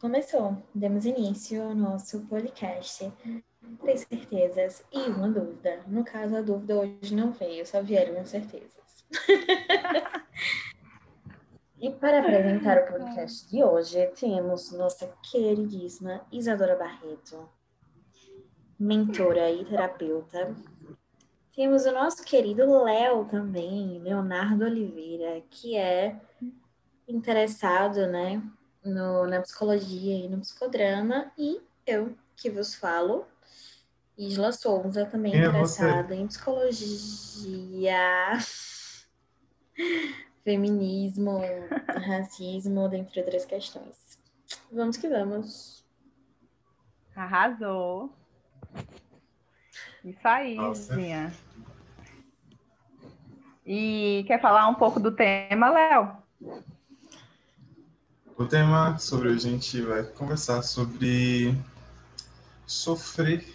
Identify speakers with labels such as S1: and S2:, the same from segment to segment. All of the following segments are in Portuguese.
S1: Começou, demos início ao nosso podcast. Três certezas e uma dúvida. No caso, a dúvida hoje não veio, só vieram certezas. e para apresentar o podcast de hoje, temos nossa queridíssima Isadora Barreto, mentora e terapeuta. Temos o nosso querido Léo também, Leonardo Oliveira, que é interessado, né, no, na psicologia e no psicodrama, e eu, que vos falo, Isla Souza, também
S2: Quem é
S1: interessada
S2: você?
S1: em psicologia, feminismo, racismo, dentre outras questões. Vamos que vamos.
S3: Arrasou. Isso aí,
S2: Nossa.
S3: Zinha. E quer falar um pouco do tema, Léo?
S2: O tema sobre a gente vai conversar sobre sofrer,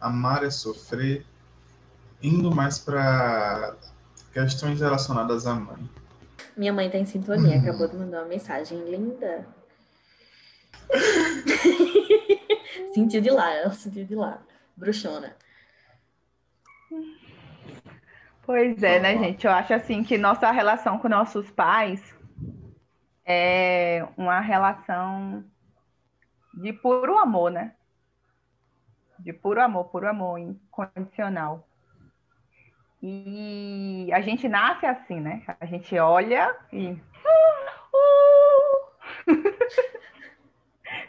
S2: amar é sofrer, indo mais para questões relacionadas à mãe.
S1: Minha mãe tá em sintonia,
S2: Hum.
S1: acabou de mandar uma mensagem linda. sentiu de lá, ela sentiu de lá. Bruxona.
S3: Pois é, né, gente? Eu acho assim que nossa relação com nossos pais é uma relação de puro amor, né? De puro amor, puro amor incondicional. E a gente nasce assim, né? A gente olha e.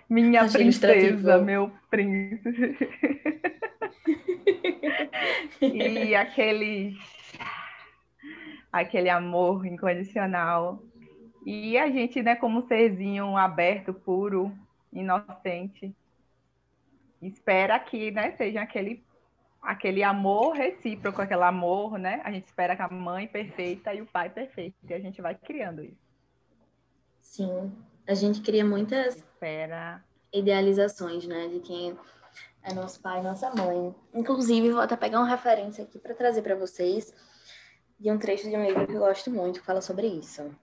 S3: Minha
S1: Achei
S3: princesa, meu príncipe. E aquele aquele amor incondicional. E a gente, né, como serzinho aberto, puro, inocente, espera que, né, seja aquele aquele amor recíproco, aquele amor, né? A gente espera que a mãe perfeita e o pai perfeito, e a gente vai criando isso.
S1: Sim, a gente cria muitas
S3: Espera.
S1: idealizações, né, de quem é nosso pai e nossa mãe. Inclusive, vou até pegar uma referência aqui para trazer para vocês de um trecho de um livro que eu gosto muito, que fala sobre isso.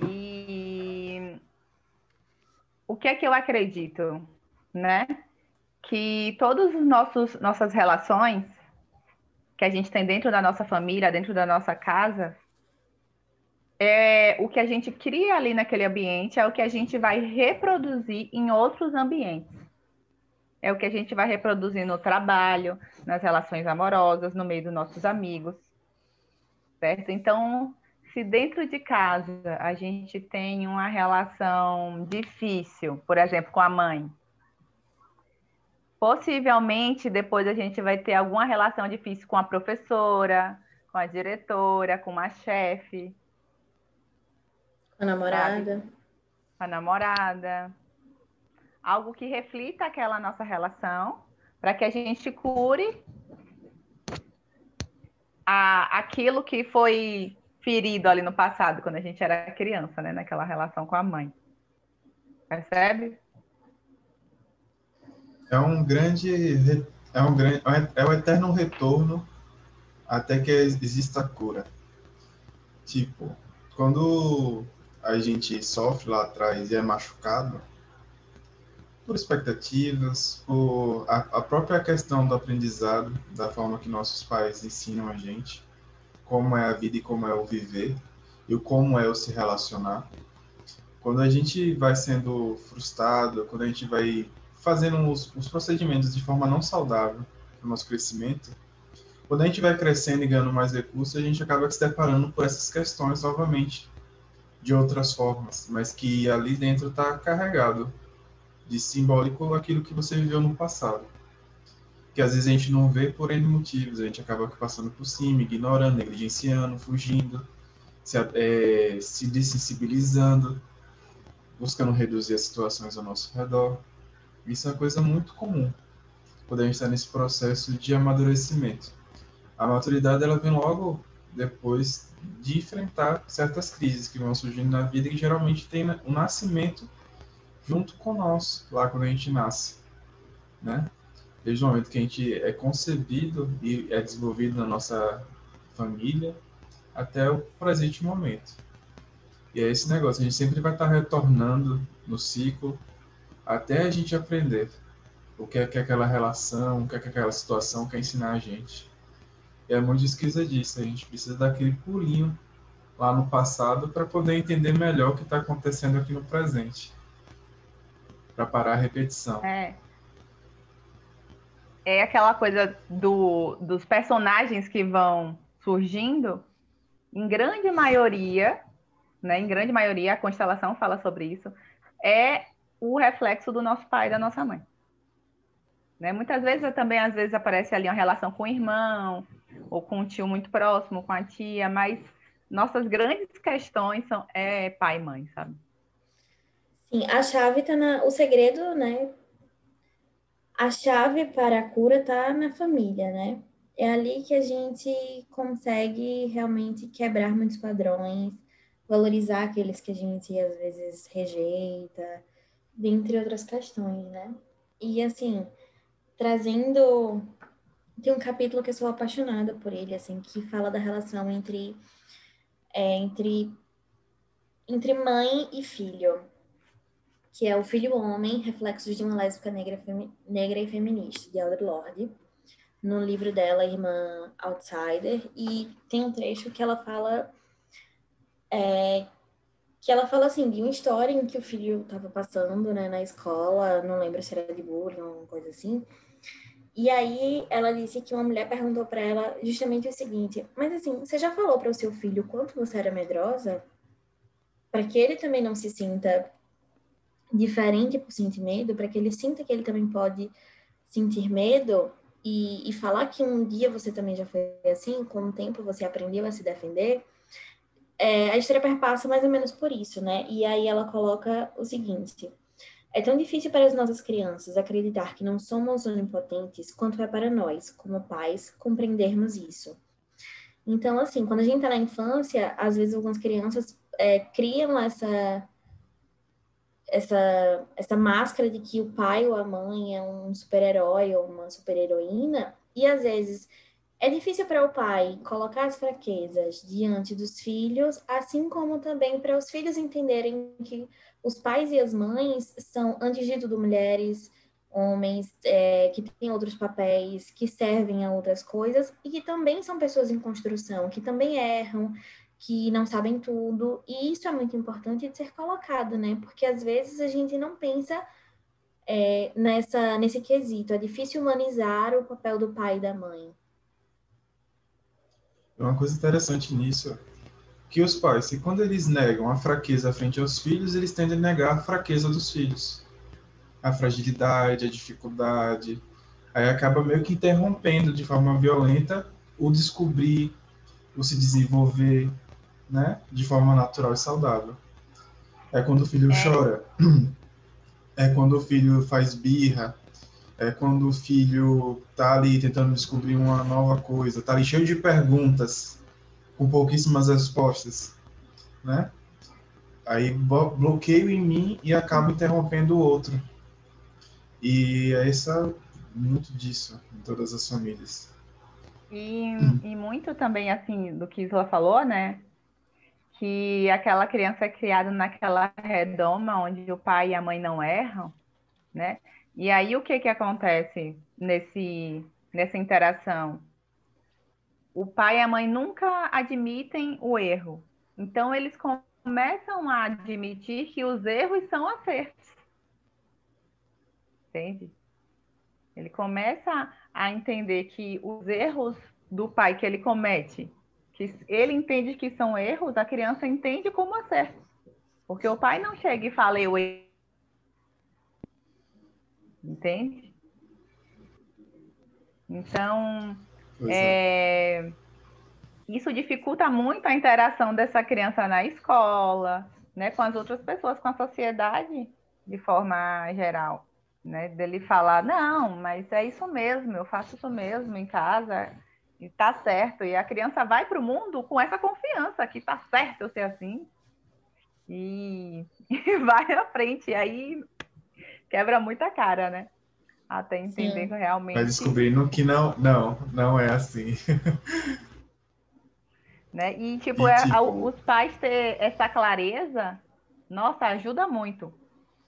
S3: E o que é que eu acredito, né? Que todos os nossos nossas relações que a gente tem dentro da nossa família, dentro da nossa casa, é o que a gente cria ali naquele ambiente, é o que a gente vai reproduzir em outros ambientes. É o que a gente vai reproduzir no trabalho, nas relações amorosas, no meio dos nossos amigos certo? Então, se dentro de casa a gente tem uma relação difícil, por exemplo, com a mãe, possivelmente depois a gente vai ter alguma relação difícil com a professora, com a diretora, com uma chefe,
S1: Com a namorada.
S3: com a namorada. Algo que reflita aquela nossa relação, para que a gente cure a, aquilo que foi ferido ali no passado, quando a gente era criança, né? Naquela relação com a mãe. Percebe?
S2: É um grande, é um grande, é o eterno retorno até que exista cura. Tipo, quando a gente sofre lá atrás e é machucado, por expectativas, por a, a própria questão do aprendizado, da forma que nossos pais ensinam a gente, como é a vida e como é o viver, e o como é o se relacionar. Quando a gente vai sendo frustrado, quando a gente vai fazendo os, os procedimentos de forma não saudável para o nosso crescimento, quando a gente vai crescendo e ganhando mais recursos, a gente acaba se deparando com essas questões novamente, de outras formas, mas que ali dentro está carregado de simbólico aquilo que você viveu no passado. Que às vezes a gente não vê por N motivos, a gente acaba passando por cima, ignorando, negligenciando, fugindo, se, é, se desensibilizando, buscando reduzir as situações ao nosso redor. Isso é uma coisa muito comum quando a gente está nesse processo de amadurecimento. A maturidade ela vem logo depois de enfrentar certas crises que vão surgindo na vida e geralmente tem o nascimento junto com nós, lá quando a gente nasce, né? Desde o momento que a gente é concebido e é desenvolvido na nossa família, até o presente momento. E é esse negócio, a gente sempre vai estar retornando no ciclo até a gente aprender o que é que aquela relação, o que é que aquela situação quer ensinar a gente. E é muito isso que você disse, a gente precisa daquele pulinho lá no passado para poder entender melhor o que está acontecendo aqui no presente. Para parar a repetição.
S3: É. É aquela coisa do, dos personagens que vão surgindo, em grande maioria, né, em grande maioria, a constelação fala sobre isso, é o reflexo do nosso pai e da nossa mãe. Né? Muitas vezes também, às vezes, aparece ali uma relação com o irmão, ou com um tio muito próximo, com a tia, mas nossas grandes questões são é pai e mãe, sabe?
S1: Sim, a chave está na. O segredo, né? A chave para a cura está na família, né? É ali que a gente consegue realmente quebrar muitos padrões, valorizar aqueles que a gente às vezes rejeita, dentre outras questões, né? E assim, trazendo tem um capítulo que eu sou apaixonada por ele, assim, que fala da relação entre é, entre entre mãe e filho, que é o filho homem, reflexos de uma lésbica negra, negra e feminista, de Audre Lorde, no livro dela, Irmã Outsider, e tem um trecho que ela fala é, que ela fala assim de uma história em que o filho estava passando, né, na escola, não lembro se era de bullying ou uma coisa assim, e aí ela disse que uma mulher perguntou para ela justamente o seguinte: "Mas assim, você já falou para o seu filho quanto você era medrosa? Para que ele também não se sinta diferente por sentir medo, para que ele sinta que ele também pode sentir medo e, e falar que um dia você também já foi assim, com o tempo você aprendeu a se defender." É, a história perpassa mais ou menos por isso, né? E aí ela coloca o seguinte: é tão difícil para as nossas crianças acreditar que não somos onipotentes quanto é para nós, como pais, compreendermos isso. Então, assim, quando a gente está na infância, às vezes algumas crianças é, criam essa, essa, essa máscara de que o pai ou a mãe é um super-herói ou uma super-heroína, e às vezes é difícil para o pai colocar as fraquezas diante dos filhos, assim como também para os filhos entenderem que os pais e as mães são, antes de tudo, mulheres, homens é, que têm outros papéis, que servem a outras coisas e que também são pessoas em construção, que também erram, que não sabem tudo. E isso é muito importante de ser colocado, né? Porque às vezes a gente não pensa é, nessa, nesse quesito. É difícil humanizar o papel do pai e da mãe.
S2: Uma coisa interessante nisso que os pais, se quando eles negam a fraqueza frente aos filhos, eles tendem a negar a fraqueza dos filhos. A fragilidade, a dificuldade. Aí acaba meio que interrompendo de forma violenta o descobrir, o se desenvolver, né? De forma natural e saudável. É quando o filho é. chora. É quando o filho faz birra. É quando o filho tá ali tentando descobrir uma nova coisa, tá ali cheio de perguntas com pouquíssimas respostas, né? Aí bloqueio em mim e acabo interrompendo o outro. E é essa muito disso em todas as famílias.
S3: E, e muito também assim do que Isla falou, né? Que aquela criança é criada naquela redoma onde o pai e a mãe não erram, né? E aí o que que acontece nesse nessa interação? o pai e a mãe nunca admitem o erro. Então, eles começam a admitir que os erros são acertos. Entende? Ele começa a entender que os erros do pai que ele comete, que ele entende que são erros, a criança entende como acertos. Porque o pai não chega e fala eu Entende? Então, é. é. Isso dificulta muito a interação dessa criança na escola, né, com as outras pessoas, com a sociedade de forma geral, né? Dele falar, não, mas é isso mesmo, eu faço isso mesmo em casa e tá certo. E a criança vai para o mundo com essa confiança que tá certo eu ser assim e, e vai à frente. E aí quebra muita cara, né? até entender Sim. realmente.
S2: Vai descobrindo que não, não, não é assim.
S3: Né? E, tipo, e, é, tipo... os pais ter essa clareza, nossa, ajuda muito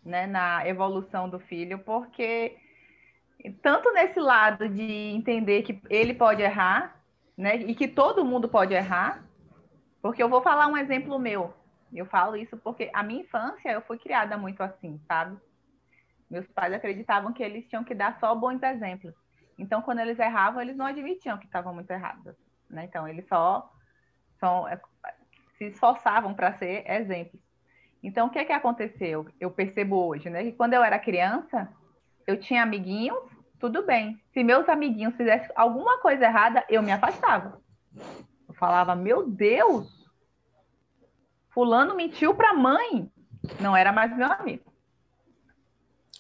S3: né, na evolução do filho, porque tanto nesse lado de entender que ele pode errar, né, e que todo mundo pode errar, porque eu vou falar um exemplo meu. Eu falo isso porque a minha infância eu fui criada muito assim, sabe? Meus pais acreditavam que eles tinham que dar só bons exemplos. Então, quando eles erravam, eles não admitiam que estavam muito errados. Né? Então, eles só, só é, se esforçavam para ser exemplos. Então, o que é que aconteceu? Eu percebo hoje, né? Que quando eu era criança, eu tinha amiguinhos, tudo bem. Se meus amiguinhos fizessem alguma coisa errada, eu me afastava. Eu falava, meu Deus, fulano mentiu para a mãe. Não era mais meu amigo.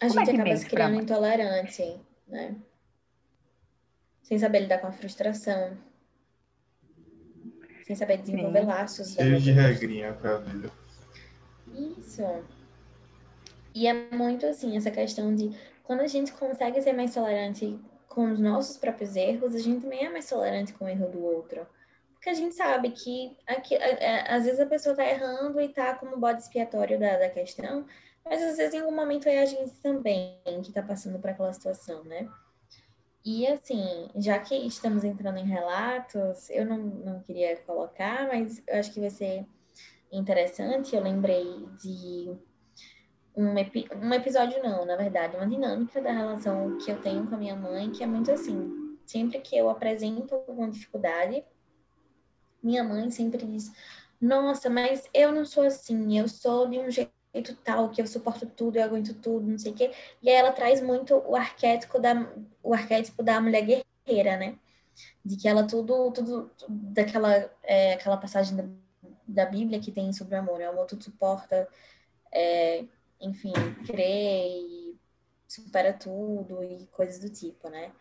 S1: A Como gente é acaba se criando intolerante, né? Sem saber lidar com a frustração. Sem saber desenvolver Sim. laços.
S2: Cheio de regrinha pra vida.
S1: Isso. E é muito assim, essa questão de quando a gente consegue ser mais tolerante com os nossos próprios erros, a gente também é mais tolerante com o erro do outro. Porque a gente sabe que aqui, às vezes a pessoa está errando e está como bode expiatório da, da questão, mas às vezes em algum momento é a gente também que está passando por aquela situação, né? E assim, já que estamos entrando em relatos, eu não, não queria colocar, mas eu acho que vai ser interessante. Eu lembrei de um, epi um episódio, não, na verdade, uma dinâmica da relação que eu tenho com a minha mãe, que é muito assim. Sempre que eu apresento alguma dificuldade, minha mãe sempre diz: Nossa, mas eu não sou assim, eu sou de um jeito tal, que eu suporto tudo, eu aguento tudo, não sei o quê. E aí ela traz muito o arquétipo da, o arquétipo da mulher guerreira, né? De que ela tudo, tudo daquela é, aquela passagem da, da Bíblia que tem sobre o amor, né? O amor tudo suporta, é, enfim, crê e supera tudo e coisas do tipo, né?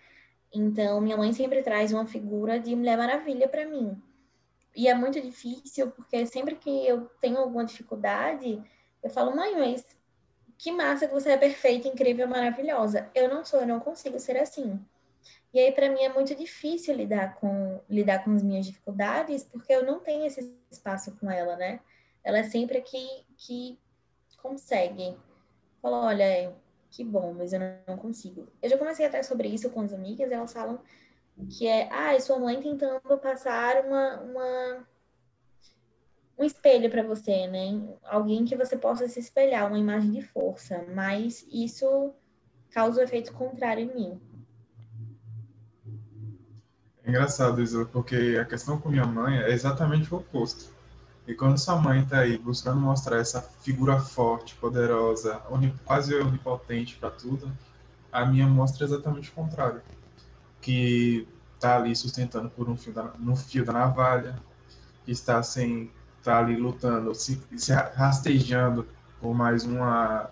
S1: Então, minha mãe sempre traz uma figura de Mulher Maravilha para mim. E é muito difícil, porque sempre que eu tenho alguma dificuldade, eu falo, mãe, mas que massa que você é perfeita, incrível, maravilhosa. Eu não sou, eu não consigo ser assim. E aí, para mim, é muito difícil lidar com, lidar com as minhas dificuldades, porque eu não tenho esse espaço com ela, né? Ela é sempre que, que consegue. Fala, olha, que bom, mas eu não consigo. Eu já comecei até sobre isso com as amigas, elas falam que é, ah, é sua mãe tentando passar uma, uma um espelho para você, né? Alguém que você possa se espelhar, uma imagem de força, mas isso causa o um efeito contrário em mim.
S2: É engraçado, Isla, porque a questão com minha mãe é exatamente o oposto. E quando sua mãe está aí buscando mostrar essa figura forte, poderosa, quase onipotente para tudo, a minha mostra exatamente o contrário. Que está ali sustentando por um fio da, no fio da navalha, que está sem tá ali lutando, se, se rastejando por mais uma.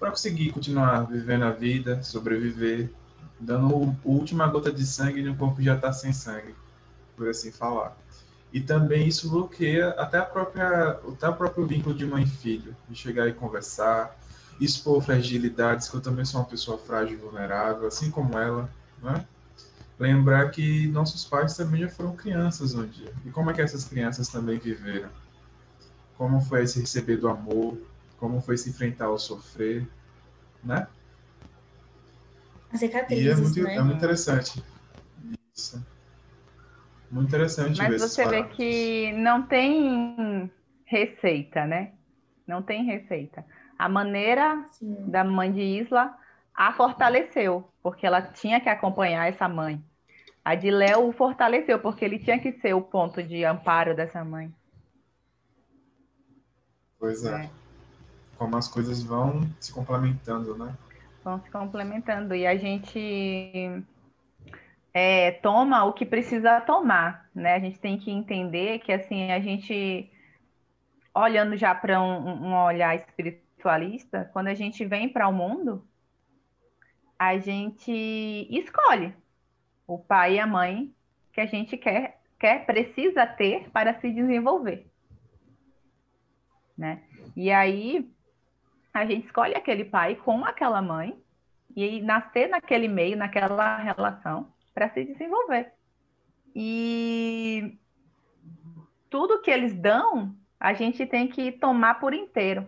S2: para conseguir continuar vivendo a vida, sobreviver, dando a última gota de sangue de um corpo que já está sem sangue, por assim falar. E também isso bloqueia até, a própria, até o próprio vínculo de mãe e filho, de chegar e conversar, expor fragilidades, que eu também sou uma pessoa frágil e vulnerável, assim como ela, né? lembrar que nossos pais também já foram crianças um dia. E como é que essas crianças também viveram? Como foi se receber do amor? Como foi se enfrentar ao sofrer? Né?
S1: As cicatrizes,
S2: e é muito,
S1: né?
S2: é muito interessante. Muito interessante
S3: Mas
S2: ver
S3: você vê que não tem receita, né? Não tem receita. A maneira Sim. da mãe de Isla a fortaleceu, porque ela tinha que acompanhar essa mãe. A de Léo o fortaleceu, porque ele tinha que ser o ponto de amparo dessa mãe.
S2: Pois é. é. Como as coisas vão se complementando, né?
S3: Vão se complementando. E a gente é, toma o que precisa tomar, né? A gente tem que entender que, assim, a gente, olhando já para um, um olhar espiritualista, quando a gente vem para o mundo, a gente escolhe o pai e a mãe que a gente quer, quer precisa ter para se desenvolver. Né? E aí a gente escolhe aquele pai com aquela mãe e nascer naquele meio, naquela relação para se desenvolver. E tudo que eles dão, a gente tem que tomar por inteiro.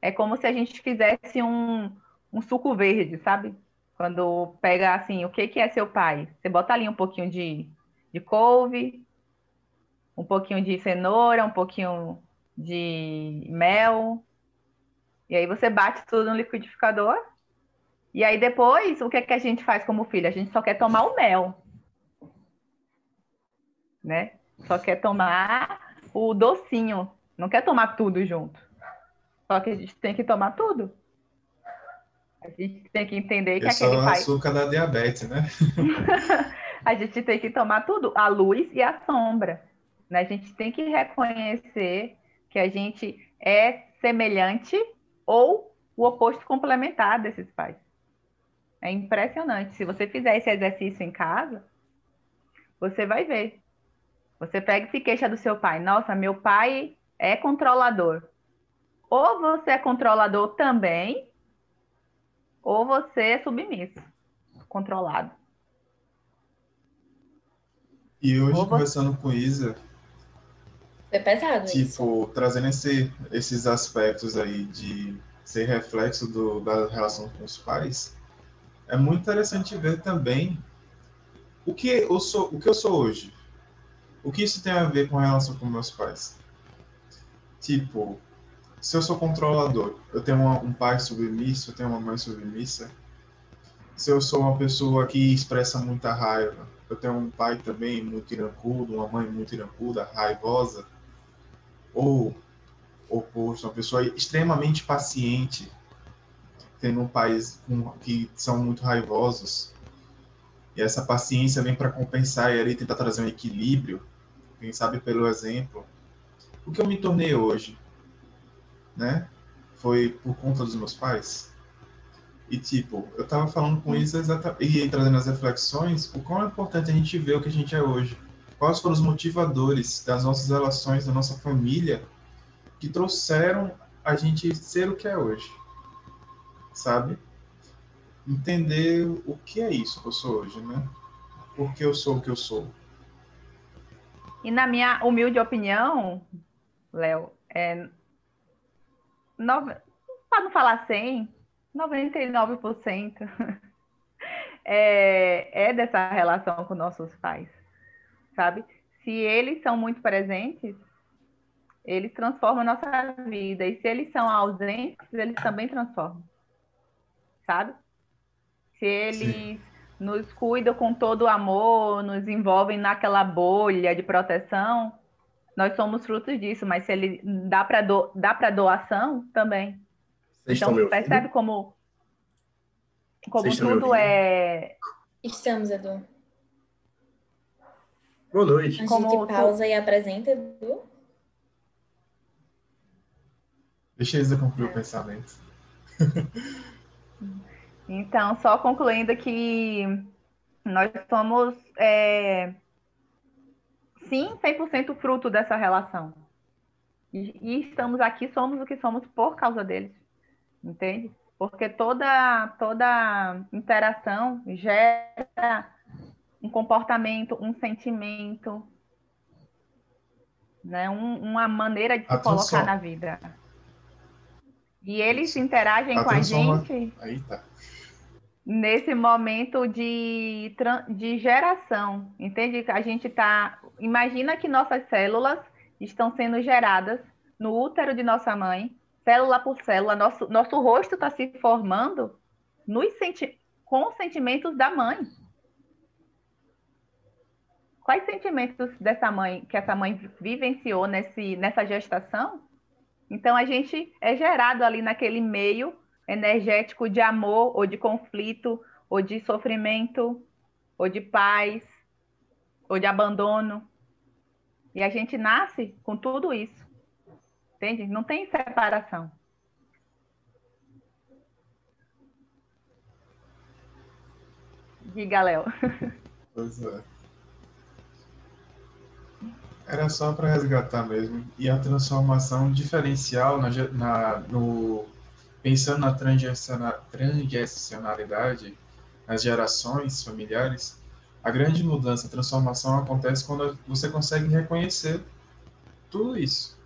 S3: É como se a gente fizesse um, um suco verde, sabe? Quando pega assim, o que, que é seu pai? Você bota ali um pouquinho de, de couve, um pouquinho de cenoura, um pouquinho de mel. E aí você bate tudo no liquidificador. E aí depois, o que, é que a gente faz como filho? A gente só quer tomar o mel. Né? Só quer tomar o docinho. Não quer tomar tudo junto. Só que a gente tem que tomar tudo. A gente tem que entender que aquele
S2: é o
S3: pai.
S2: açúcar da diabetes, né?
S3: a gente tem que tomar tudo, a luz e a sombra. Né? A gente tem que reconhecer que a gente é semelhante ou o oposto complementar desses pais. É impressionante. Se você fizer esse exercício em casa, você vai ver. Você pega e se queixa do seu pai. Nossa, meu pai é controlador. Ou você é controlador também, ou você é submisso, controlado.
S2: E hoje,
S3: você-
S2: conversando com Isa,
S1: Foi pesado isso.
S2: tipo, trazendo esse, esses aspectos aí de ser reflexo do, da relação com os pais, é muito interessante ver também o que eu sou, o que eu sou hoje. O que isso tem a ver com a relação com meus pais? Tipo, se eu sou controlador, eu tenho uma- um pai submisso, eu tenho uma mãe submissa. Se eu sou uma pessoa que expressa muita raiva, eu tenho um pai também muito irancudo, uma mãe muito irancuda, raivosa. Ou oposto, uma pessoa extremamente paciente, tendo um país com- que são muito raivosos. E essa paciência vem para compensar e ali tentar trazer um equilíbrio, quem sabe pelo exemplo. O que eu me tornei hoje, né? Foi por conta dos meus pais. E tipo, eu tava falando com isso exatamente, e trazendo as reflexões, o quão é importante a gente ver o que a gente é hoje. Quais foram os motivadores das nossas relações, da nossa família, que trouxeram a gente ser o que é hoje. Sabe? Entender o que é isso que eu sou hoje, né? Por que eu sou o que eu sou.
S3: E na minha humilde opinião, Léo, é para não falar 100, 99% é, é dessa relação com nossos pais, sabe? Se eles são muito presentes, eles transformam a nossa vida. E se eles são ausentes, eles também transformam, sabe? Se eles
S2: Sim.
S3: nos cuidam com todo o amor, nos envolvem naquela bolha de proteção, nós somos frutos disso, mas se ele dá para do, dá para doação também.
S4: Vocês
S3: então
S4: estão me ouvindo?
S3: percebe como como
S4: Vocês
S3: tudo é
S1: Estamos, Edu.
S4: Boa noite.
S1: A
S3: Como
S1: gente
S3: tu-
S1: pausa e apresenta, Edu.
S2: Deixa Isa concluir o pensamento.
S3: Então, só concluindo que nós somos, é, sim, 100% fruto dessa relação. E, e estamos aqui, somos o que somos por causa deles, entende? Porque toda, toda interação gera um comportamento, um sentimento, né? Um- uma maneira de se
S2: A
S3: colocar na vida. E eles interagem com a gente
S2: Aí tá.
S3: nesse momento de, de geração, entende? A gente tá. Imagina que nossas células estão sendo geradas no útero de nossa mãe, célula por célula, nosso, nosso rosto está se formando nos senti com os sentimentos da mãe. Quais sentimentos dessa mãe, que essa mãe vivenciou nesse, nessa gestação? Então a gente é gerado ali naquele meio energético de amor ou de conflito ou de sofrimento ou de paz ou de abandono. E a gente nasce com tudo isso. Entende? Não tem separação. Diga, Léo.
S2: Pois é. Era só para resgatar mesmo. E a transformação diferencial na, na- no, pensando na transgestionalidade nas gerações familiares, A grande mudança, a transformação acontece quando você consegue reconhecer tudo isso.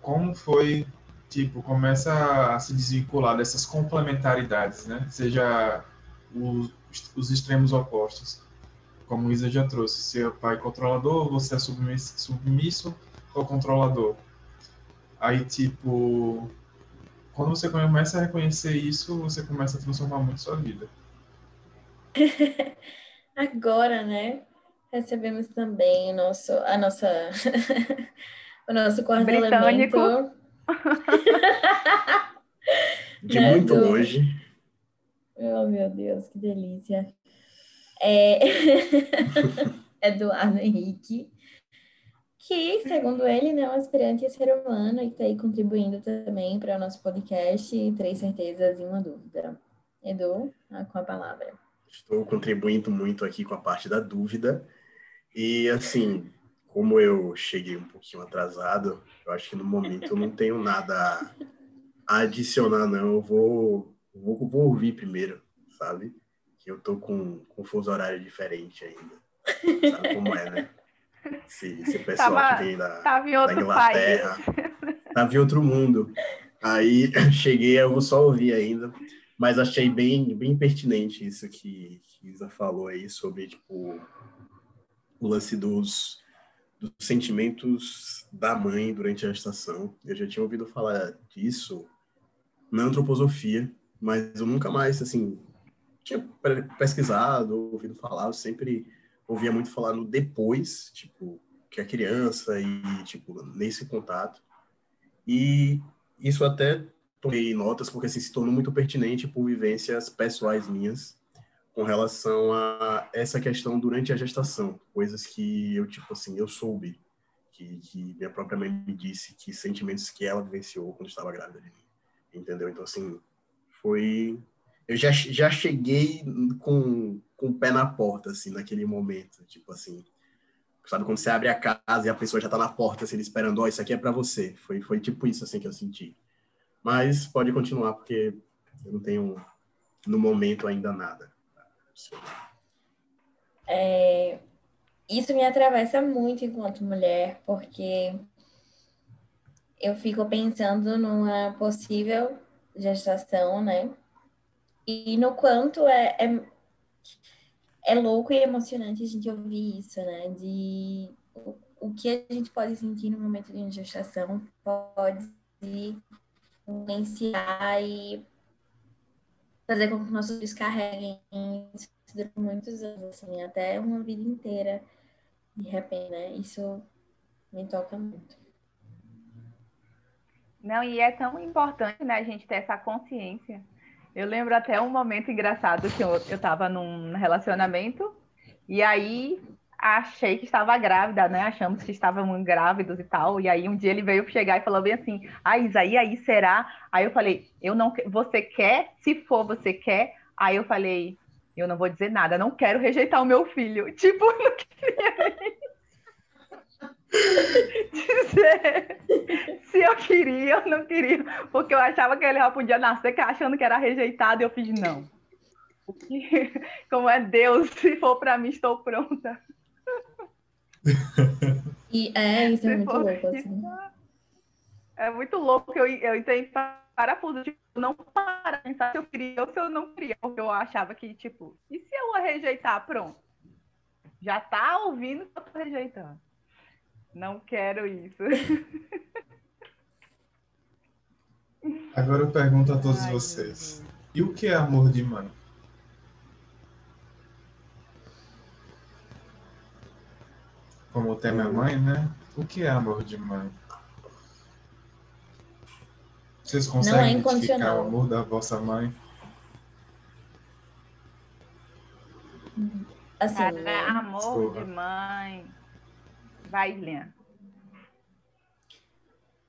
S2: Como foi, tipo, começa a se desvincular dessas complementaridades, né? Seja os, os extremos opostos. Como Isa já trouxe, ser pai controlador, você é submisso, submisso ou controlador. Aí, tipo, quando você começa a reconhecer isso, você começa a transformar muito sua vida.
S1: Agora, né? Recebemos também o nosso, a nossa, o nosso quarto Britânico. elemento.
S4: De né, muito do... longe.
S1: Oh, meu Deus, que delícia. É... Eduardo Henrique, que, segundo ele, né, é um aspirante a ser humano e está aí contribuindo também para o nosso podcast Três Certezas e uma Dúvida. Edu, com a palavra.
S4: Estou contribuindo muito aqui com a parte da dúvida. E, assim, como eu cheguei um pouquinho atrasado, eu acho que no momento eu não tenho nada a adicionar, não. Eu vou, vou, vou ouvir primeiro, sabe? Que eu tô com, com um fuso horário diferente ainda. Sabe como é, né? Esse, esse pessoal tava, que vem da, da Inglaterra. País. Tava em outro mundo. Aí cheguei, eu vou só ouvir ainda. Mas achei bem, bem pertinente isso que, que Isa falou aí sobre tipo, o lance dos, dos sentimentos da mãe durante a gestação. Eu já tinha ouvido falar disso na antroposofia, mas eu nunca mais, assim, tinha pesquisado, ouvido falar, eu sempre ouvia muito falar no depois, tipo, que a criança e, tipo, nesse contato. E isso até tomei notas porque assim, se tornou muito pertinente por vivências pessoais minhas com relação a essa questão durante a gestação, coisas que eu tipo assim eu soube que, que minha própria mãe me disse que sentimentos que ela vivenciou quando estava grávida de mim, entendeu? Então assim foi eu já, já cheguei com, com o pé na porta assim naquele momento, tipo assim sabe quando você abre a casa e a pessoa já está na porta assim esperando, ó, oh, isso aqui é para você. Foi foi tipo isso assim que eu senti. Mas pode continuar, porque eu não tenho, no momento, ainda nada.
S1: É, isso me atravessa muito enquanto mulher, porque eu fico pensando numa possível gestação, né? E no quanto é, é, é louco e emocionante a gente ouvir isso, né? De o, o que a gente pode sentir no momento de uma gestação pode influenciar e fazer com que nossos filhos carreguem isso durante muitos anos, assim, até uma vida inteira. De repente, né? Isso me toca muito.
S3: Não, e é tão importante, né, a gente ter essa consciência. Eu lembro até um momento engraçado que eu, eu tava num relacionamento e aí achei que estava grávida, né? Achamos que estávamos grávidos e tal. E aí um dia ele veio chegar e falou bem assim: "Ah, Isa, e aí será?" Aí eu falei: "Eu não, você quer? Se for você quer?" Aí eu falei: "Eu não vou dizer nada, não quero rejeitar o meu filho." Tipo, não queria dizer se eu queria ou não queria, porque eu achava que ele já podia nascer achando que era rejeitado e eu fiz não. Como é Deus, se for para mim, estou pronta.
S1: E é, isso é muito louco, assim.
S3: É muito louco que eu, eu entrei parafuso, tipo, não para pensar se eu queria ou se eu não queria, porque eu achava que, tipo, e se eu rejeitar? Pronto. Já tá ouvindo que eu tô rejeitando. Não quero isso.
S2: Agora eu pergunto a todos Ai, vocês. E o que é amor de mãe? como o tema é mãe, né? O que é amor de mãe? Vocês conseguem é identificar o amor da vossa mãe?
S3: Assim, Cara, né? amor Desculpa. de mãe. Vai, Lilian.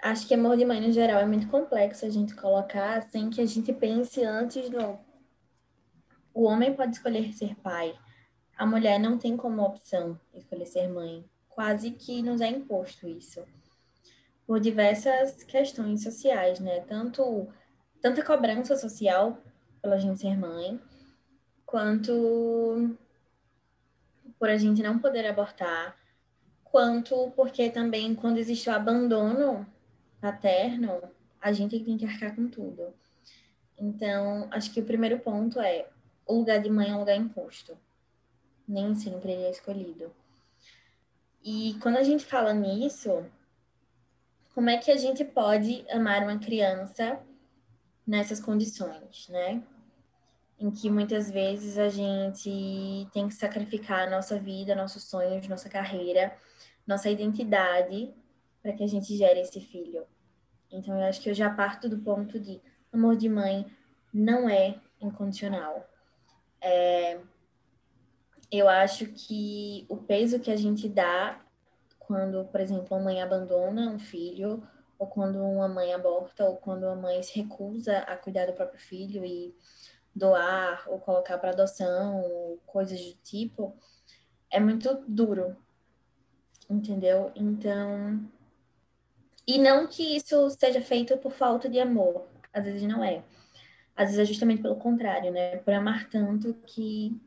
S1: Acho que amor de mãe, no geral, é muito complexo a gente colocar sem que a gente pense antes do. O homem pode escolher ser pai. A mulher não tem como opção escolher ser mãe quase que nos é imposto isso por diversas questões sociais, né? Tanto tanta cobrança social pela gente ser mãe, quanto por a gente não poder abortar, quanto porque também quando existe o abandono paterno, a gente tem que arcar com tudo. Então, acho que o primeiro ponto é o lugar de mãe é um lugar imposto. Nem sempre ele é escolhido. E quando a gente fala nisso, como é que a gente pode amar uma criança nessas condições, né? Em que muitas vezes a gente tem que sacrificar a nossa vida, nossos sonhos, nossa carreira, nossa identidade para que a gente gere esse filho. Então, eu acho que eu já parto do ponto de amor de mãe não é incondicional. É, eu acho que o peso que a gente dá quando, por exemplo, uma mãe abandona um filho, ou quando uma mãe aborta, ou quando uma mãe se recusa a cuidar do próprio filho e doar ou colocar para adoção, ou coisas do tipo, é muito duro, entendeu? Então, e não que isso seja feito por falta de amor, às vezes não é. Às vezes é justamente pelo contrário, né? Por amar tanto que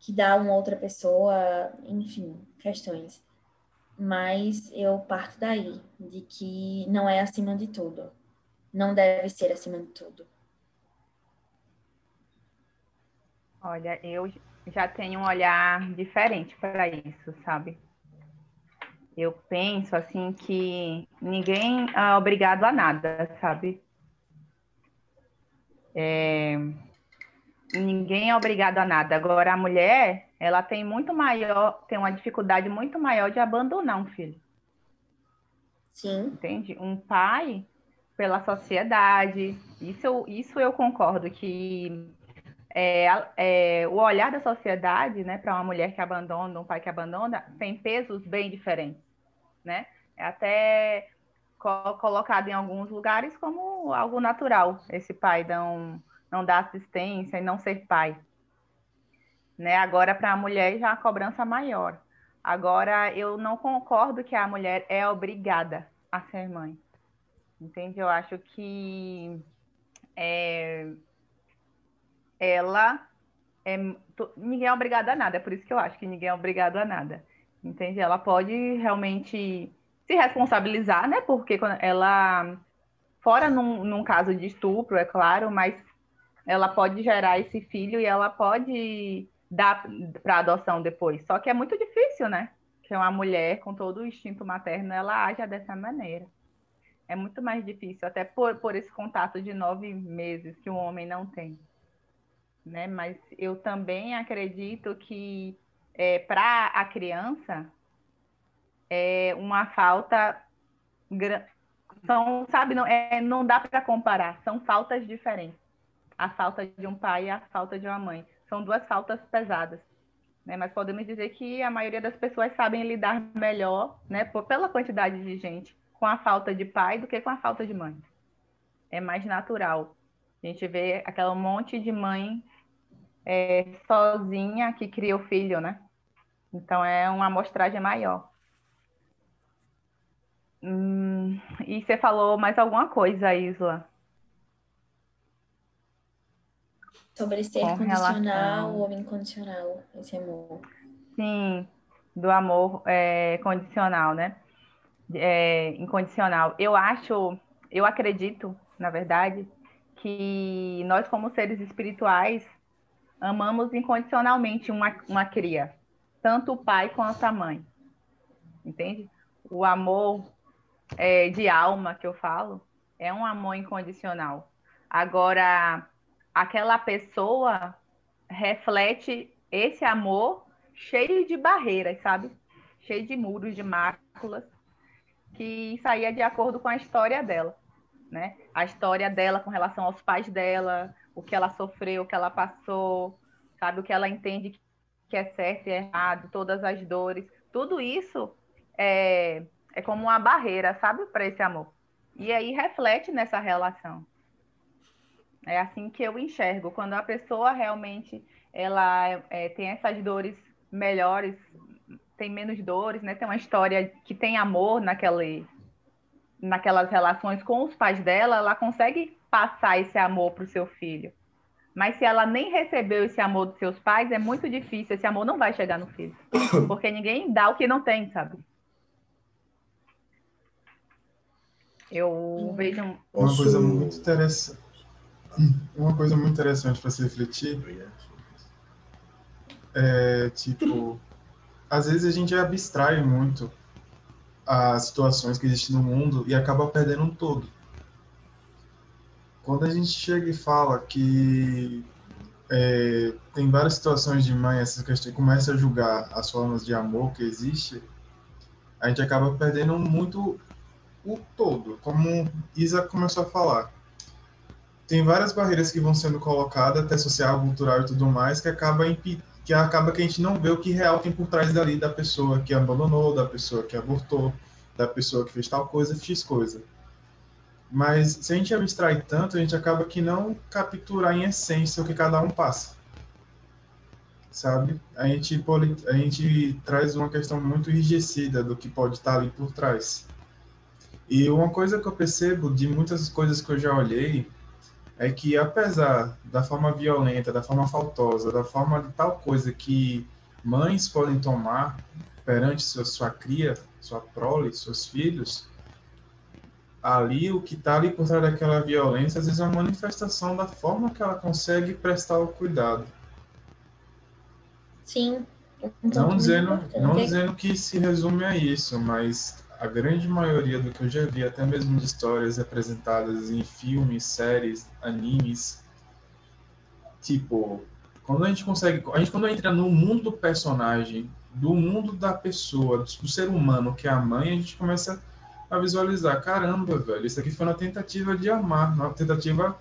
S1: que dá uma outra pessoa, enfim, questões. Mas eu parto daí, de que não é acima de tudo. Não deve ser acima de tudo.
S3: Olha, eu já tenho um olhar diferente para isso, sabe? Eu penso assim que ninguém é obrigado a nada, sabe? É, ninguém é obrigado a nada. Agora, a mulher, ela tem muito maior, tem uma dificuldade muito maior de abandonar um filho.
S1: Sim.
S3: Entende? Um pai, pela sociedade, isso, isso eu concordo que é, é, o olhar da sociedade, né, para uma mulher que abandona, um pai que abandona, tem pesos bem diferentes, né? É até co colocado em alguns lugares como algo natural, esse pai não não dar assistência e não ser pai. Né? Agora, para a mulher, já a cobrança maior. Agora, eu não concordo que a mulher é obrigada a ser mãe. Entende? Eu acho que é, ela é, ninguém é obrigado a nada, é por isso que eu acho que ninguém é obrigado a nada. Entende? Ela pode realmente se responsabilizar, né? Porque ela, fora num, num caso de estupro, é claro, mas ela pode gerar esse filho e ela pode dar para adoção depois. Só que é muito difícil, né? Que uma mulher com todo o instinto materno ela haja dessa maneira. É muito mais difícil, até por, por esse contato de nove meses que o homem não tem. Né? Mas eu também acredito que é, para a criança é uma falta são sabe não é não dá para comparar são faltas diferentes a falta de um pai e a falta de uma mãe. São duas faltas pesadas. Né? Mas podemos dizer que a maioria das pessoas sabem lidar melhor, né, por, pela quantidade de gente, com a falta de pai do que com a falta de mãe. É mais natural. A gente vê aquele monte de mãe é, sozinha que cria o filho, né? Então é uma amostragem maior. Hum, e você falou mais alguma coisa, Isla?
S1: Sobre ser com condicional relação... ou incondicional, esse amor.
S3: Sim, do amor é, condicional, né? É, incondicional. Eu acho, eu acredito, na verdade, que nós, como seres espirituais, amamos incondicionalmente uma, uma cria, tanto o pai quanto a mãe. Entende? O amor é, de alma que eu falo é um amor incondicional. Agora, aquela pessoa reflete esse amor cheio de barreiras, sabe? Cheio de muros, de máculas, que saía de acordo com a história dela, né? A história dela com relação aos pais dela, o que ela sofreu, o que ela passou, sabe? O que ela entende que é certo e errado, todas as dores, tudo isso é, é como uma barreira, sabe? Para esse amor. E aí reflete nessa relação. É assim que eu enxergo. Quando a pessoa realmente ela é, tem essas dores melhores, tem menos dores, né? Tem uma história que tem amor naquele, naquelas relações com os pais dela, ela consegue passar esse amor para o seu filho. Mas se ela nem recebeu esse amor dos seus pais, é muito difícil. Esse amor não vai chegar no filho. Porque ninguém dá o que não tem, sabe? Eu vejo.
S2: Uma coisa muito interessante. Uma coisa muito interessante para se refletir é tipo, às vezes a gente abstrai muito as situações que existem no mundo e acaba perdendo um todo. Quando a gente chega e fala que é, tem várias situações de mãe, essas questões, começa a julgar as formas de amor que existe, a gente acaba perdendo muito o todo, como Isa começou a falar. Tem várias barreiras que vão sendo colocadas, até social, cultural e tudo mais, que acaba que acaba que a gente não vê o que real tem por trás dali da pessoa que abandonou, da pessoa que abortou, da pessoa que fez tal coisa, X coisa. Mas se a gente abstrai tanto, a gente acaba que não capturar em essência o que cada um passa. Sabe? A gente, a gente traz uma questão muito enrijecida do que pode estar ali por trás. E uma coisa que eu percebo de muitas coisas que eu já olhei é que apesar da forma violenta, da forma faltosa, da forma de tal coisa que mães podem tomar perante sua, sua cria, sua prole, seus filhos, ali o que está ali por trás daquela violência, às vezes é uma manifestação da forma que ela consegue prestar o cuidado.
S1: Sim.
S2: Não dizendo, não dizendo que se resume a isso, mas a grande maioria do que eu já vi, até mesmo de histórias representadas em filmes, séries, animes, tipo, quando a gente consegue, a gente quando entra no mundo do personagem, do mundo da pessoa, do ser humano que é a mãe, a gente começa a visualizar, caramba, velho, isso aqui foi uma tentativa de amar, uma tentativa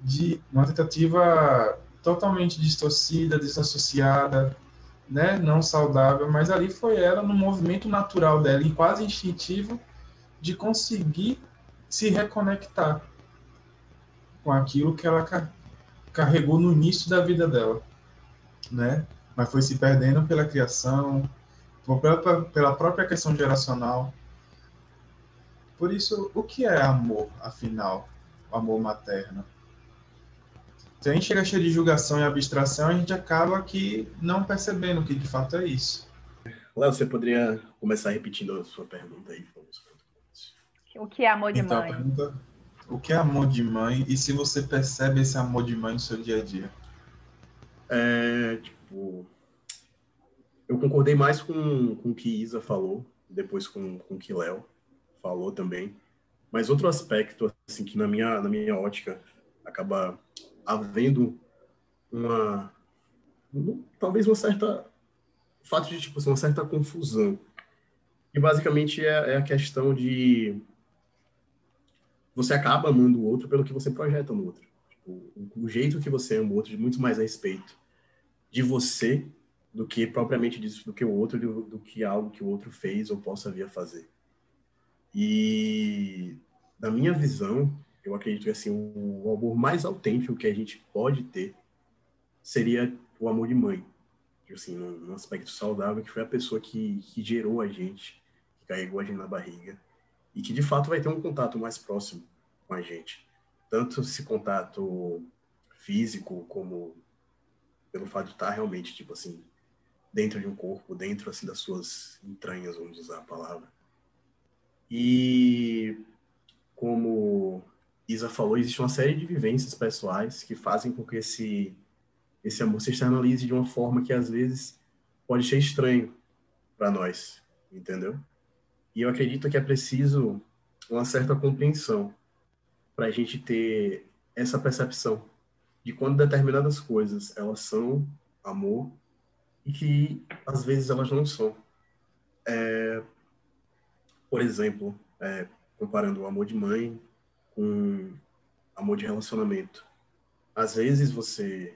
S2: de uma tentativa totalmente distorcida, desassociada, né, não saudável, mas ali foi ela no movimento natural dela e quase instintivo de conseguir se reconectar com aquilo que ela carregou no início da vida dela, né? Mas foi se perdendo pela criação, pela, pela própria questão geracional. Por isso, o que é amor, afinal? O amor materno? Se a gente chega cheio de julgação e abstração, a gente acaba que não percebendo que de fato é isso.
S4: Léo, você poderia começar repetindo a sua pergunta aí?
S3: O que é amor de então, mãe?
S2: Pergunta, o que é amor de mãe e se você percebe esse amor de mãe no seu dia a dia?
S4: É, tipo, eu concordei mais com, com o que Isa falou, depois com, com o que Léo falou também. Mas outro aspecto, assim, que na minha, na minha ótica acaba havendo uma talvez uma certa fato de tipo uma certa confusão. E basicamente é, é, a questão de você acaba amando o outro pelo que você projeta no outro. Tipo, o, o, jeito que você ama o outro de muito mais a respeito de você do que propriamente disso do que o outro do, do que algo que o outro fez ou possa vir a fazer e na minha visão eu acredito que assim, o amor mais autêntico que a gente pode ter seria o amor de mãe. Assim, num, aspecto saudável, que foi a pessoa que, que gerou a gente, que carregou a gente na barriga, e que de fato vai ter um contato mais próximo com a gente. Tanto esse contato físico, como pelo fato de estar realmente, tipo assim, dentro de um corpo, dentro assim das suas entranhas, vamos usar a palavra. E como Isa falou, existe uma série de vivências pessoais que fazem com que esse, esse amor se externalize de uma forma que às vezes pode ser estranho para nós, entendeu? E eu acredito que é preciso uma certa compreensão para a gente ter essa percepção de quando determinadas coisas elas são amor e que às vezes elas não são. É, por exemplo, é, comparando o amor de mãe com amor de relacionamento. Às vezes você,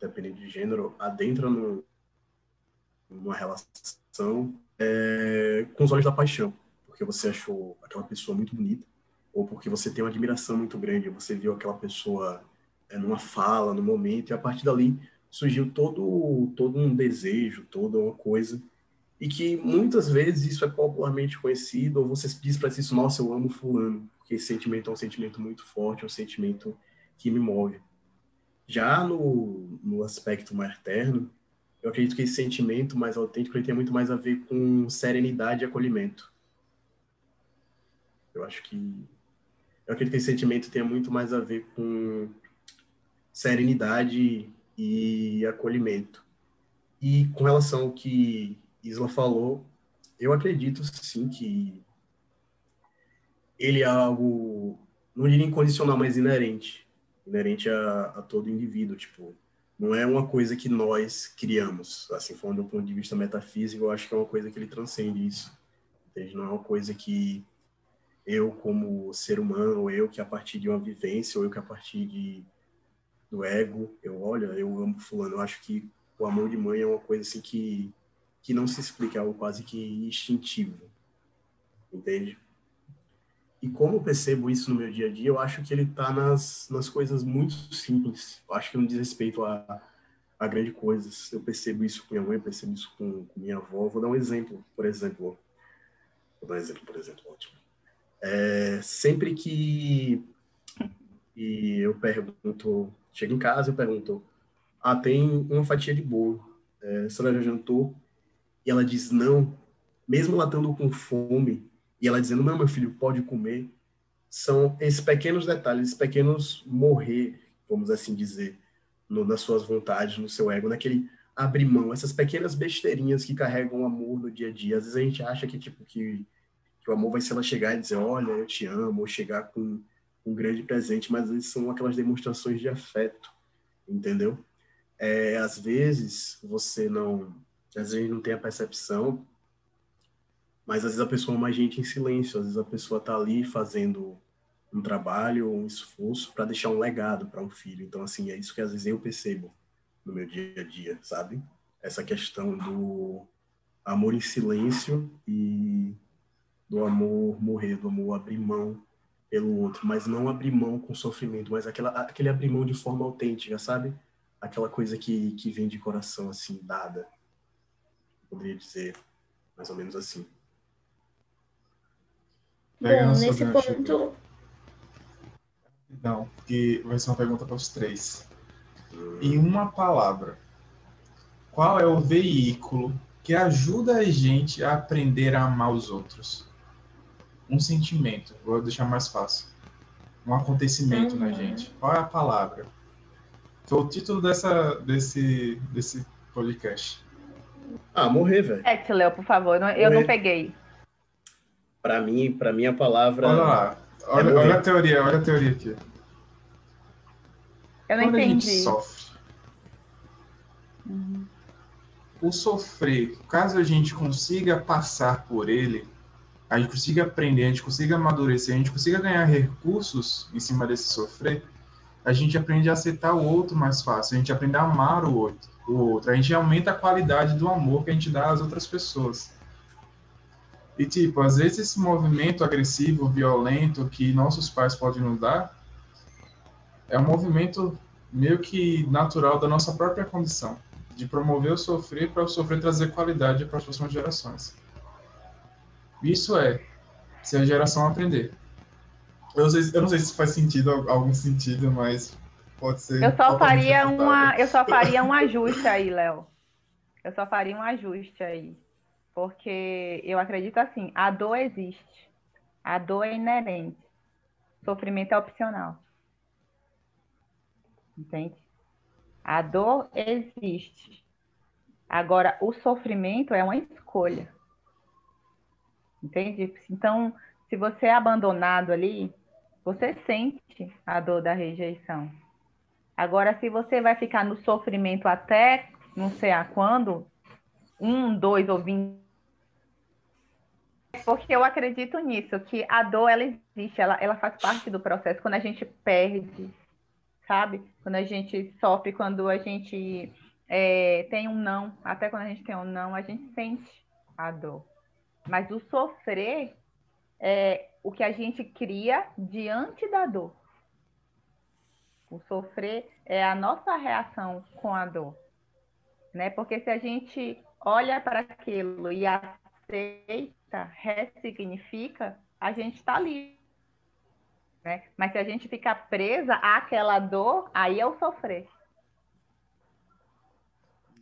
S4: dependendo de gênero, adentra no, numa relação é, com os olhos da paixão, porque você achou aquela pessoa muito bonita, ou porque você tem uma admiração muito grande, você viu aquela pessoa é, numa fala, no momento, e a partir dali surgiu todo, todo um desejo, toda uma coisa, e que muitas vezes isso é popularmente conhecido, ou você diz para si, nossa, eu amo fulano, porque esse sentimento é um sentimento muito forte, é um sentimento que me move. Já no, no aspecto materno, eu acredito que esse sentimento mais autêntico ele tem muito mais a ver com serenidade e acolhimento. Eu acho que eu acredito que esse sentimento tenha muito mais a ver com serenidade e acolhimento. E com relação ao que Isla falou, eu acredito sim que ele é algo, não diria incondicional, mas inerente. Inerente a, a todo indivíduo. Tipo, não é uma coisa que nós criamos. Assim, falando do ponto de vista metafísico, eu acho que é uma coisa que ele transcende isso. Entende? Não é uma coisa que eu, como ser humano, ou eu que a partir de uma vivência, ou eu que a partir de, do ego, eu, olha, eu amo fulano. Eu acho que o amor de mãe é uma coisa assim que, que não se explica, é algo quase que instintivo. Entende? E como eu percebo isso no meu dia a dia, eu acho que ele está nas, nas coisas muito simples. Eu acho que não diz respeito a, a grandes coisas. Eu percebo isso com minha mãe, percebo isso com, com minha avó. Vou dar um exemplo, por exemplo. Vou dar um exemplo, por exemplo, ótimo. É, sempre que e eu pergunto, chego em casa, eu pergunto, ah, tem uma fatia de bolo, é, a senhora já jantou? E ela diz não, mesmo ela estando com fome, e ela dizendo, não, meu filho, pode comer, são esses pequenos detalhes, esses pequenos morrer, vamos assim dizer, no, nas suas vontades, no seu ego, naquele abrir mão, essas pequenas besteirinhas que carregam amor no dia a dia. Às vezes a gente acha que, tipo, que, que o amor vai ser ela chegar e dizer, olha, eu te amo, ou chegar com um grande presente, mas às vezes são aquelas demonstrações de afeto, entendeu? É, às vezes você não, às vezes não tem a percepção mas às vezes a pessoa ama a gente em silêncio, às vezes a pessoa está ali fazendo um trabalho, um esforço para deixar um legado para um filho. Então, assim, é isso que às vezes eu percebo no meu dia a dia, sabe? Essa questão do amor em silêncio e do amor morrer, do amor abrir mão pelo outro, mas não abrir mão com sofrimento, mas aquela, aquele abrir mão de forma autêntica, sabe? Aquela coisa que, que vem de coração, assim, dada. Poderia dizer mais ou menos assim.
S1: Bom, nesse ponto.
S2: Não, porque vai ser uma pergunta para os três. Em uma palavra, qual é o veículo que ajuda a gente a aprender a amar os outros? Um sentimento, vou deixar mais fácil. Um acontecimento uhum. na gente. Qual é a palavra? Foi o título dessa, desse, desse podcast.
S4: Ah, morrer, velho.
S3: É, Léo, por favor, eu não peguei.
S4: Para mim, para mim a palavra.
S2: Olha lá. Olha, é olha a teoria, olha a teoria aqui.
S3: Eu não Quando entendi.
S2: a gente sofre. Uhum. O sofrer, caso a gente consiga passar por ele, a gente consiga aprender, a gente consiga amadurecer, a gente consiga ganhar recursos em cima desse sofrer, a gente aprende a aceitar o outro mais fácil, a gente aprende a amar o outro, o outro, a gente aumenta a qualidade do amor que a gente dá às outras pessoas. E, tipo, às vezes esse movimento agressivo, violento que nossos pais podem nos dar é um movimento meio que natural da nossa própria condição, de promover o sofrer para o sofrer trazer qualidade para as próximas gerações. Isso é, se a geração aprender. Eu não sei, eu não sei se faz sentido, algum sentido, mas pode ser.
S3: Eu só faria uma, eu só faria um ajuste aí, Léo. Eu só faria um ajuste aí. Porque eu acredito assim, a dor existe. A dor é inerente. Sofrimento é opcional. Entende? A dor existe. Agora, o sofrimento é uma escolha. Entende? Então, se você é abandonado ali, você sente a dor da rejeição. Agora, se você vai ficar no sofrimento até não sei a quando, um, dois ou vinte porque eu acredito nisso, que a dor ela existe, ela, ela faz parte do processo. Quando a gente perde, sabe? Quando a gente sofre, quando a gente é, tem um não, até quando a gente tem um não, a gente sente a dor. Mas o sofrer é o que a gente cria diante da dor. O sofrer é a nossa reação com a dor. Né? Porque se a gente olha para aquilo e aceita, ressignifica, a gente está livre. Né? Mas se a gente ficar presa àquela dor, aí é o sofrer.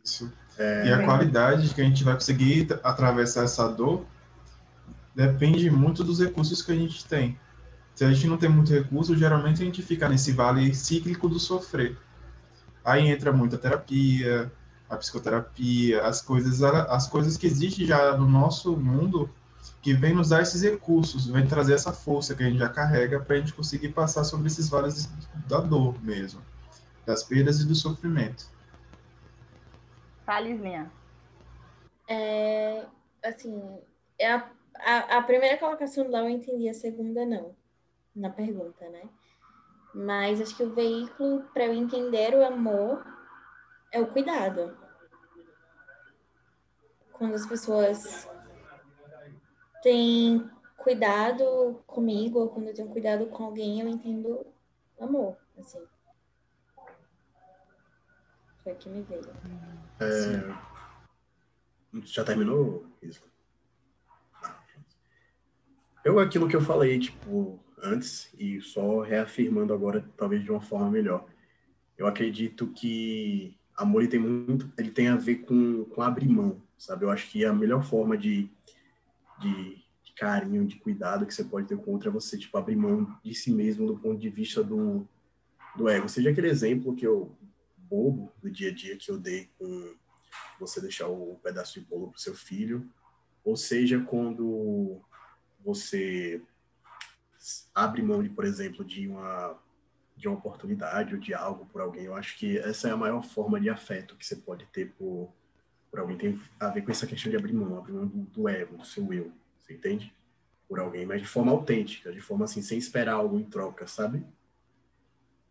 S2: Isso. É... E a qualidade que a gente vai conseguir atravessar essa dor depende muito dos recursos que a gente tem. Se a gente não tem muito recurso, geralmente a gente fica nesse vale cíclico do sofrer. Aí entra muita terapia, a psicoterapia, as coisas, as coisas que existem já no nosso mundo que vem nos dar esses recursos, vem trazer essa força que a gente já carrega para a gente conseguir passar sobre esses vales da dor mesmo, das perdas e do sofrimento.
S3: Falezinha.
S1: É, assim, é a, a, a, primeira colocação lá eu entendi, a segunda não, na pergunta, né? Mas acho que o veículo para eu entender o amor é o cuidado. Quando as pessoas têm cuidado comigo, ou quando eu tenho cuidado com alguém, eu entendo amor, assim. Foi que me veio.
S4: É... Já terminou, Isla? Eu, aquilo que eu falei, tipo, antes, e só reafirmando agora, talvez de uma forma melhor. Eu acredito que amor ele tem muito, ele tem a ver com, com abrir mão, sabe? Eu acho que a melhor forma de, de, de carinho, de cuidado que você pode ter com outro é você, tipo, abrir mão de si mesmo do ponto de vista do, do ego. Seja aquele exemplo que eu, bobo do dia a dia que eu dei com você deixar o pedaço de bolo pro seu filho, ou seja, quando você abre mão, por exemplo, de uma de uma oportunidade ou de algo por alguém. Eu acho que essa é a maior forma de afeto que você pode ter por, por alguém. Tem a ver com essa questão de abrir mão, abrir mão do, do ego, do seu eu, você entende? Por alguém, mas de forma autêntica, de forma assim, sem esperar algo em troca, sabe?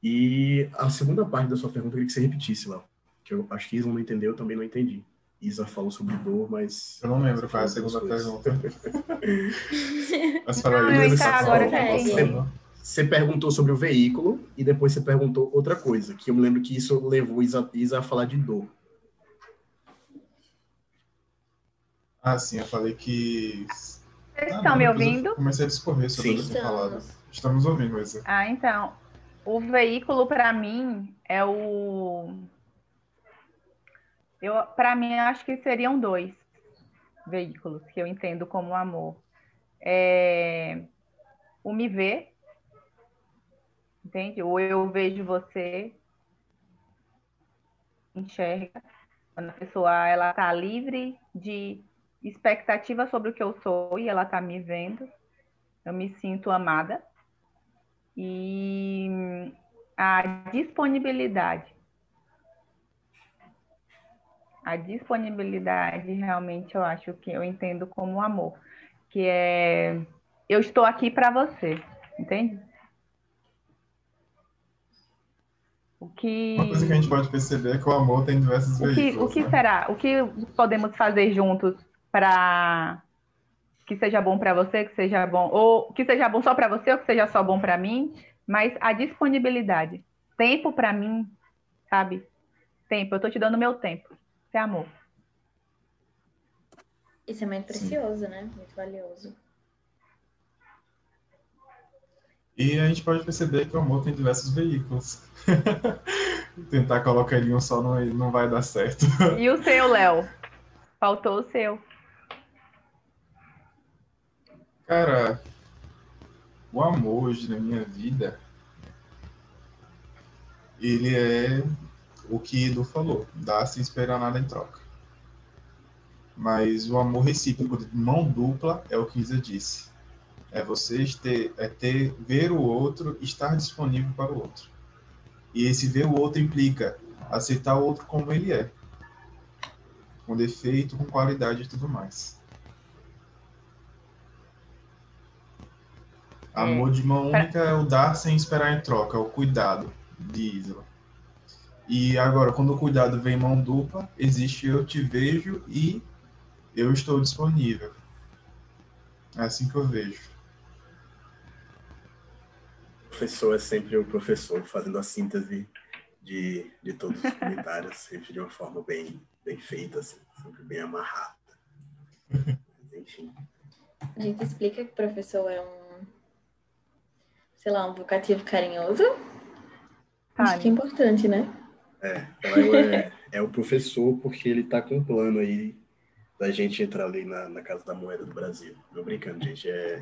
S4: E a segunda parte da sua pergunta, eu queria que você repetisse, lá, que eu acho que Isa não entendeu, eu também não entendi. Isa falou sobre dor, mas.
S2: Eu não lembro qual é a segunda pergunta.
S3: mas fala aí, Isa. Agora
S4: você, você perguntou sobre o veículo e depois você perguntou outra coisa, que eu me lembro que isso levou Isa, Isa a falar de dor.
S2: Ah, sim, eu falei que.
S3: Vocês ah, estão me ouvindo?
S2: Comecei a discorrer sobre o que você falado. Estamos ouvindo, Isa.
S3: Ah, então. O veículo, para mim, é o eu, para mim, acho que seriam dois veículos que eu entendo como amor. É, o me ver, entende? Ou eu vejo você, enxerga. Quando a pessoa ela tá livre de expectativa sobre o que eu sou e ela tá me vendo, eu me sinto amada. E a disponibilidade a disponibilidade realmente eu acho que eu entendo como amor, que é eu estou aqui para você, entende?
S2: O que... Uma coisa que a gente pode perceber é que o amor tem diversos
S3: o que,
S2: veículos.
S3: O que
S2: né?
S3: será? O que podemos fazer juntos para que seja bom para você, que seja bom, ou que seja bom só para você, ou que seja só bom para mim, mas a disponibilidade. Tempo para mim, sabe? Tempo, eu estou te dando meu tempo. É amor.
S1: Isso é muito precioso, Sim. né? Muito valioso.
S2: E a gente pode perceber que o amor tem diversos veículos. Tentar colocar ele em um só não, não vai dar certo.
S3: E o seu, Léo? Faltou o seu.
S2: Cara, o amor hoje na minha vida, ele é o que Edu falou, dá sem esperar nada em troca. Mas o amor recíproco de mão dupla é o que Isa disse. É você ter, é ter, ver o outro, estar disponível para o outro. E esse ver o outro implica aceitar o outro como ele é. Com defeito, com qualidade e tudo mais. Amor de mão única é o dar sem esperar em troca, é o cuidado de Isla. E agora, quando o cuidado vem em mão dupla, existe eu te vejo e eu estou disponível. É assim que eu vejo.
S4: O professor é sempre o professor, fazendo a síntese de, de todos os comentários, sempre de uma forma bem, bem feita, assim, sempre bem amarrada. enfim.
S1: A gente explica que o professor é um, sei lá, um vocativo carinhoso. Acho que é importante, né?
S4: É, Léo é, é o professor porque ele tá com um plano aí da gente entrar ali na, na Casa da Moeda do Brasil. Tô brincando, gente. É...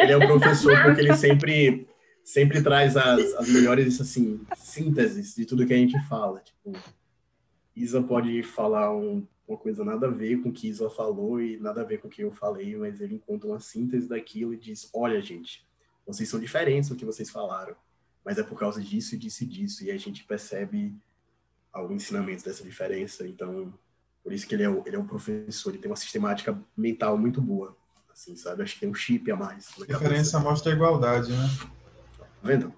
S4: Ele é o professor porque ele sempre, sempre traz as, as melhores, assim, sínteses de tudo que a gente fala. Tipo, Isa pode falar um, uma coisa nada a ver com o que Isa falou e nada a ver com o que eu falei, mas ele encontra uma síntese daquilo e diz, olha, gente, vocês são diferentes do que vocês falaram, mas é por causa disso e disso e disso, e a gente percebe alguns ensinamentos dessa diferença, então por isso que ele é, o, ele é um professor, ele tem uma sistemática mental muito boa. Assim, sabe? Acho que tem um chip a mais.
S2: A diferença mostra a igualdade, né?
S4: Tá vendo?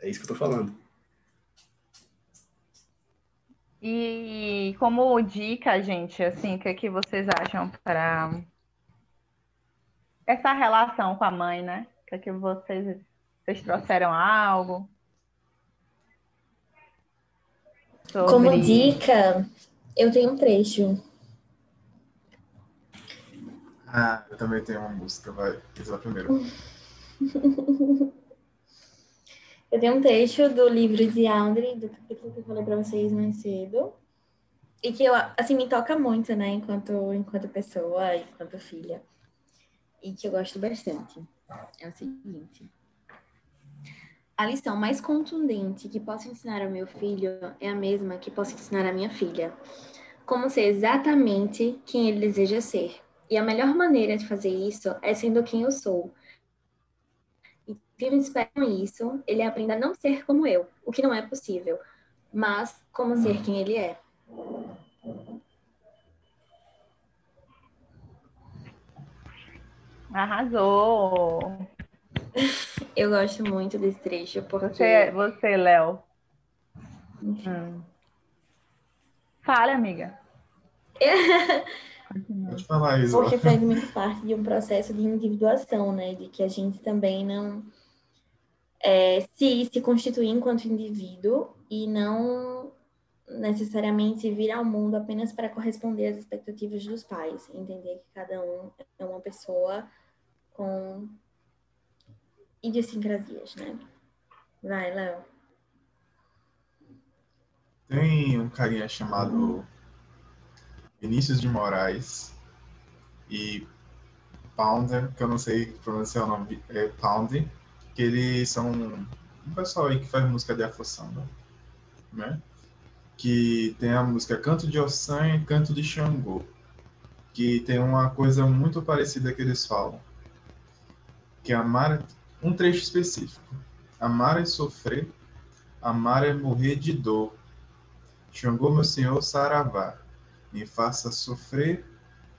S4: É isso que eu tô falando.
S3: E como dica, gente, assim, o que, é que vocês acham para essa relação com a mãe, né? O que, é que vocês, vocês trouxeram algo?
S1: Sobre... Como dica, eu tenho um trecho.
S2: Ah, eu também tenho uma música, vai. Isa primeiro.
S1: eu tenho um trecho do livro de Audrey, do capítulo que eu falei para vocês mais cedo. E que, eu, assim, me toca muito, né? Enquanto, enquanto pessoa, enquanto filha. E que eu gosto bastante. É o seguinte. A lição mais contundente que posso ensinar ao meu filho é a mesma que posso ensinar à minha filha. Como ser exatamente quem ele deseja ser. E a melhor maneira de fazer isso é sendo quem eu sou. E se eu espero isso, ele aprenda a não ser como eu, o que não é possível, mas como ser quem ele é.
S3: Arrasou!
S1: Eu gosto muito desse trecho, porque...
S3: Você, você Léo. Hum. Fale, amiga.
S2: Pode falar, Isa.
S1: Porque faz muito parte de um processo de individuação, né? De que a gente também não é, se, se constituir enquanto indivíduo e não necessariamente vir ao mundo apenas para corresponder às expectativas dos pais. Entender que cada um é uma pessoa com idiosincrasias, né? Vai, Léo.
S2: Tem um carinha chamado Vinícius de Moraes e Pounder, que eu não sei pronunciar o nome, é Pound, que eles são um pessoal aí que faz música de afro samba, né? Que tem a música Canto de Ossan e Canto de Xangô, que tem uma coisa muito parecida que eles falam, que amar um trecho específico. Amar é sofrer, amar é morrer de dor. Xangô, meu senhor, saravá. Me faça sofrer,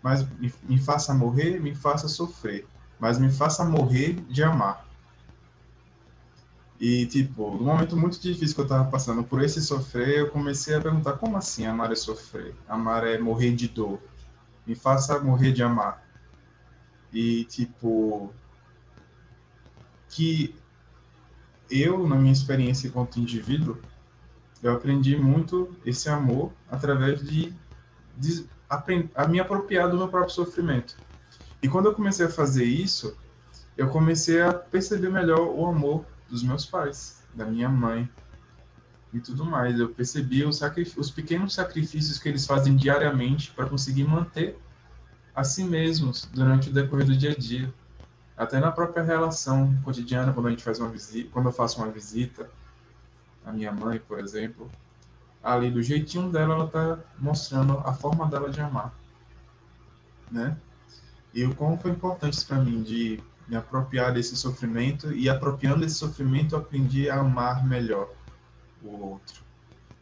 S2: mas me, me faça morrer, me faça sofrer, mas me faça morrer de amar. E, tipo, num momento muito difícil que eu tava passando por esse sofrer, eu comecei a perguntar: como assim amar é sofrer? Amar é morrer de dor. Me faça morrer de amar. E, tipo, que eu, na minha experiência enquanto indivíduo, eu aprendi muito esse amor através de, de a me apropriar do meu próprio sofrimento. E quando eu comecei a fazer isso, eu comecei a perceber melhor o amor dos meus pais, da minha mãe e tudo mais. Eu percebi os, os pequenos sacrifícios que eles fazem diariamente para conseguir manter a si mesmos durante o decorrer do dia a dia até na própria relação cotidiana, quando a gente faz uma visita, quando eu faço uma visita à minha mãe, por exemplo, ali do jeitinho dela, ela está mostrando a forma dela de amar, né? E o quão foi importante para mim de me apropriar desse sofrimento e apropriando desse sofrimento eu aprendi a amar melhor o outro.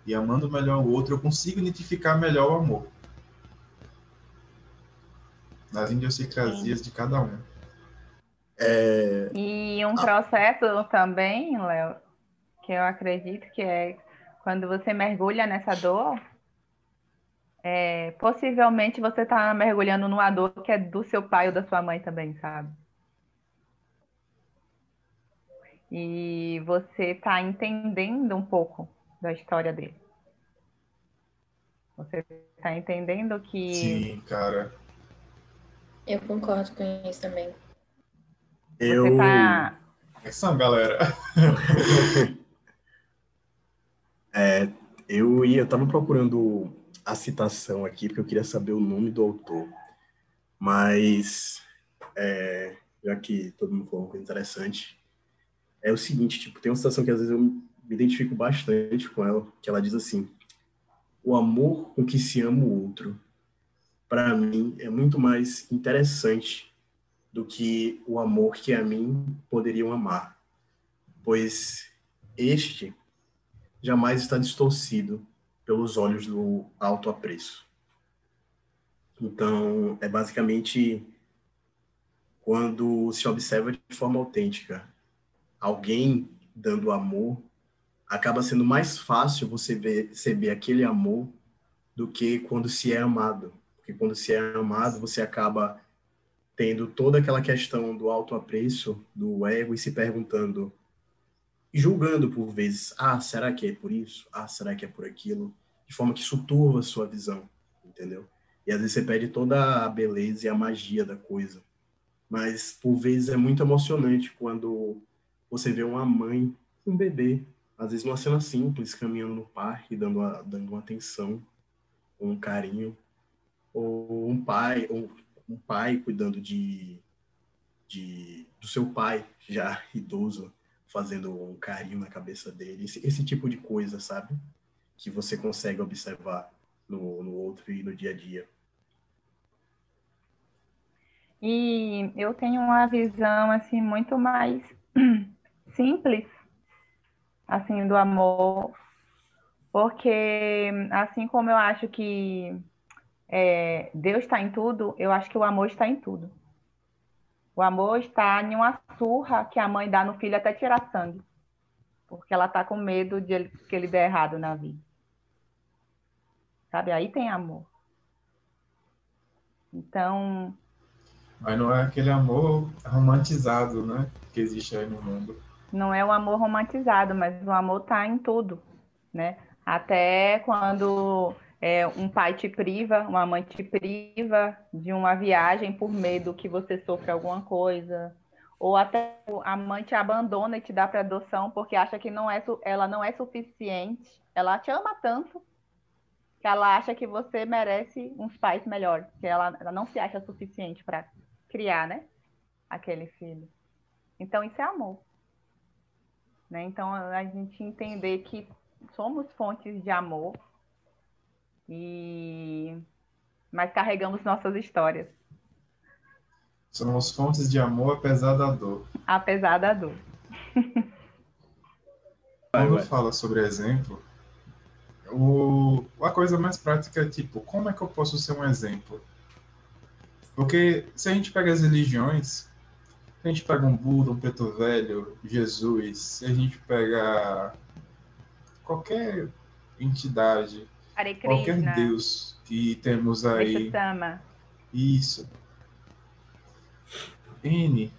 S2: E amando melhor o outro, eu consigo identificar melhor o amor. Nas idiosincrasias de cada um.
S3: É... E um processo também, Léo, que eu acredito que é quando você mergulha nessa dor, é, possivelmente você está mergulhando numa dor que é do seu pai ou da sua mãe também, sabe? E você está entendendo um pouco da história dele. Você está entendendo que.
S2: Sim, cara.
S1: Eu concordo com isso também.
S4: Eu... Você tá...
S2: Atenção, galera.
S4: é, Eu ia, eu tava procurando a citação aqui, porque eu queria saber o nome do autor. Mas, é, já que todo mundo falou uma coisa interessante, é o seguinte, tipo, tem uma citação que às vezes eu me identifico bastante com ela, que ela diz assim, o amor com que se ama o outro, para mim, é muito mais interessante do que o amor que a mim poderiam amar, pois este jamais está distorcido pelos olhos do alto apreço. Então, é basicamente quando se observa de forma autêntica alguém dando amor, acaba sendo mais fácil você receber aquele amor do que quando se é amado. Porque quando se é amado, você acaba tendo toda aquela questão do autoapreço, do ego e se perguntando julgando por vezes, ah, será que é por isso? Ah, será que é por aquilo? De forma que isso turva a sua visão, entendeu? E às vezes você perde toda a beleza e a magia da coisa. Mas por vezes é muito emocionante quando você vê uma mãe, um bebê, às vezes numa cena simples, caminhando no parque, dando, a, dando uma atenção, um carinho, ou um pai, ou um pai cuidando de, de do seu pai já idoso, fazendo um carinho na cabeça dele, esse, esse tipo de coisa, sabe? Que você consegue observar no, no outro e no dia a dia.
S3: E eu tenho uma visão assim muito mais simples assim do amor, porque assim como eu acho que é, Deus está em tudo, eu acho que o amor está em tudo. O amor está em uma surra que a mãe dá no filho até tirar sangue. Porque ela está com medo de ele, que ele dê errado na vida. Sabe? Aí tem amor. Então.
S2: Mas não é aquele amor romantizado, né? Que existe aí no mundo.
S3: Não é o amor romantizado, mas o amor está em tudo, né? Até quando é, um pai te priva, uma mãe te priva de uma viagem por medo que você sofra alguma coisa, ou até a mãe te abandona e te dá para adoção porque acha que não é, ela não é suficiente, ela te ama tanto que ela acha que você merece uns pais melhores, que ela, ela não se acha suficiente para criar, né, aquele filho. Então isso é amor, né? Então a gente entender que somos fontes de amor e mas carregamos nossas histórias.
S2: Somos fontes de amor apesar da dor.
S3: Apesar da dor.
S2: Quando fala sobre exemplo, o, a coisa mais prática é tipo, como é que eu posso ser um exemplo? Porque se a gente pega as religiões, se a gente pega um Buda, um Preto Velho, Jesus, se a gente pega qualquer entidade,
S3: Hare
S2: qualquer
S3: Krishna.
S2: Deus que temos aí. Isso. N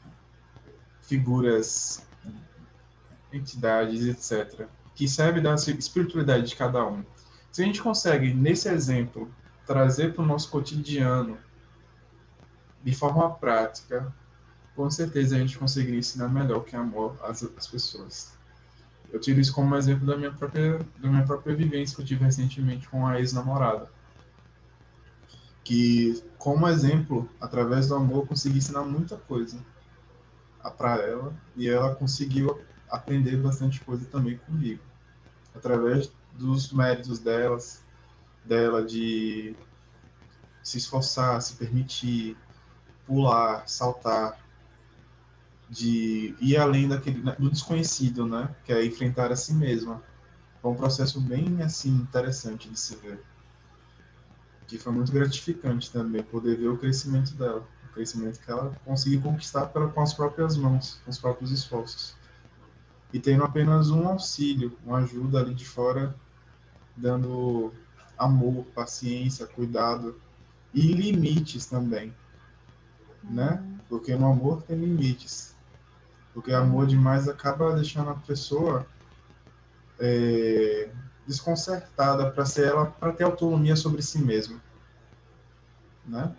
S2: figuras, entidades, etc., que servem da espiritualidade de cada um. Se a gente consegue, nesse exemplo, trazer para o nosso cotidiano, de forma prática, com certeza a gente conseguiria ensinar melhor o que é amor às, às pessoas. Eu tiro isso como exemplo da minha própria, da minha própria vivência que eu tive recentemente com a ex-namorada. Que, como exemplo, através do amor, eu consegui ensinar muita coisa para ela e ela conseguiu aprender bastante coisa também comigo. Através dos méritos delas, dela de se esforçar, se permitir, pular, saltar, de ir além daquele do desconhecido, né? Que é enfrentar a si mesma. Foi um processo bem assim interessante de se ver. Que foi muito gratificante também poder ver o crescimento dela, o crescimento que ela conseguiu conquistar pela, com as próprias mãos, com os próprios esforços. E tendo apenas um auxílio, uma ajuda ali de fora, dando amor, paciência, cuidado e limites também, né? Porque no amor tem limites. Porque amor demais acaba deixando a pessoa é, desconcertada para ser ela para ter autonomia sobre si mesma, né?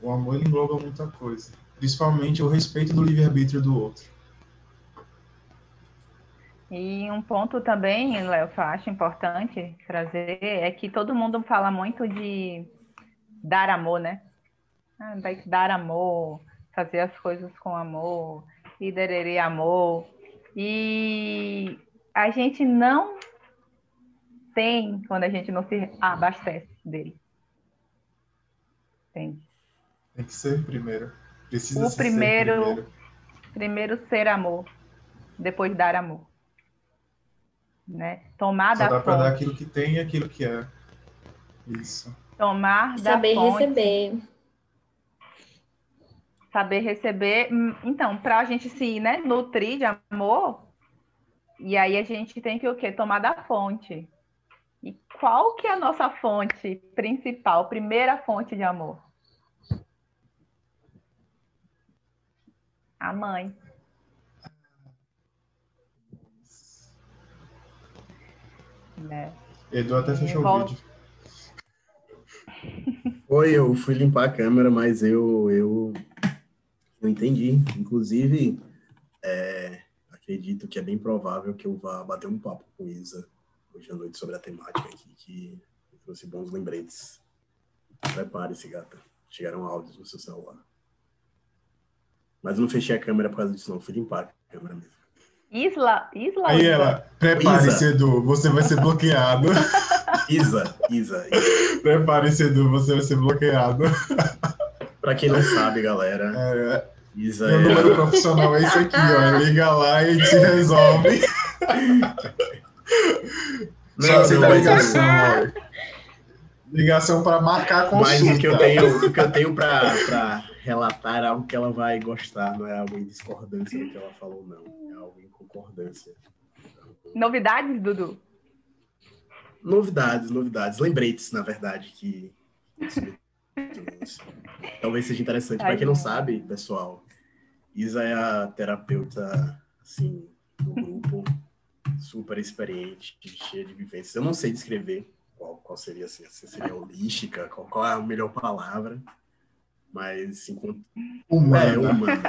S2: O amor ele engloba muita coisa, principalmente o respeito do livre arbítrio do outro.
S3: E um ponto também, Léo, que eu acho importante trazer é que todo mundo fala muito de dar amor, né? Ah, dar amor, fazer as coisas com amor, liderar amor. E a gente não tem quando a gente não se abastece dele. Entende?
S2: Tem que ser primeiro. Precisa
S3: o
S2: ser
S3: primeiro,
S2: primeiro.
S3: primeiro ser amor, depois dar amor. Né? Tomar
S2: Só
S3: da
S2: dá
S3: fonte.
S2: dar aquilo que tem e aquilo que é. Isso.
S3: Tomar da
S1: Saber
S3: fonte.
S1: receber.
S3: Saber receber. Hum, Então, para a gente se né, nutrir de amor, e aí a gente tem que o quê? Tomar da fonte. E qual que é a nossa fonte principal, primeira fonte de amor? A mãe. Né?
S2: Edu até fechou o vídeo.
S4: Foi, eu fui limpar a câmera, mas eu, eu não entendi. Inclusive, é, acredito que é bem provável que eu vá bater um papo com Isa hoje à noite sobre a temática aqui, que trouxe bons lembretes. Prepare-se, gata. Chegaram áudios no seu celular. Mas eu não fechei a câmera por causa disso, não. Fui limpar a câmera mesmo.
S3: Isla, Isla
S2: Aí ela, prepare-se. Edu, você vai ser bloqueado.
S4: Isa, Isa. Isa.
S2: prepare-se, Edu, você vai ser bloqueado.
S4: Pra quem não sabe, galera,
S2: É,
S4: Isa
S2: meu
S4: é.
S2: número profissional é esse aqui, ó. Liga lá e te resolve. Só
S4: Não, não, mas,
S2: ligação, ó. Ligação para marcar a consulta.
S4: mas o que eu tenho, o que eu tenho pra, pra relatar é algo que ela vai gostar, não é algo em discordância do que ela falou, não. É algo em concordância.
S3: Novidades, Dudu?
S4: Novidades, novidades, lembretes, na verdade, que talvez seja interessante. Para quem não sabe, pessoal, Isa é a terapeuta, assim, do grupo, super experiente, cheia de vivências. Eu não sei descrever qual, qual seria, assim, se seria holística, qual, qual é a melhor palavra, mas enquanto
S2: Humana.
S4: é, humana.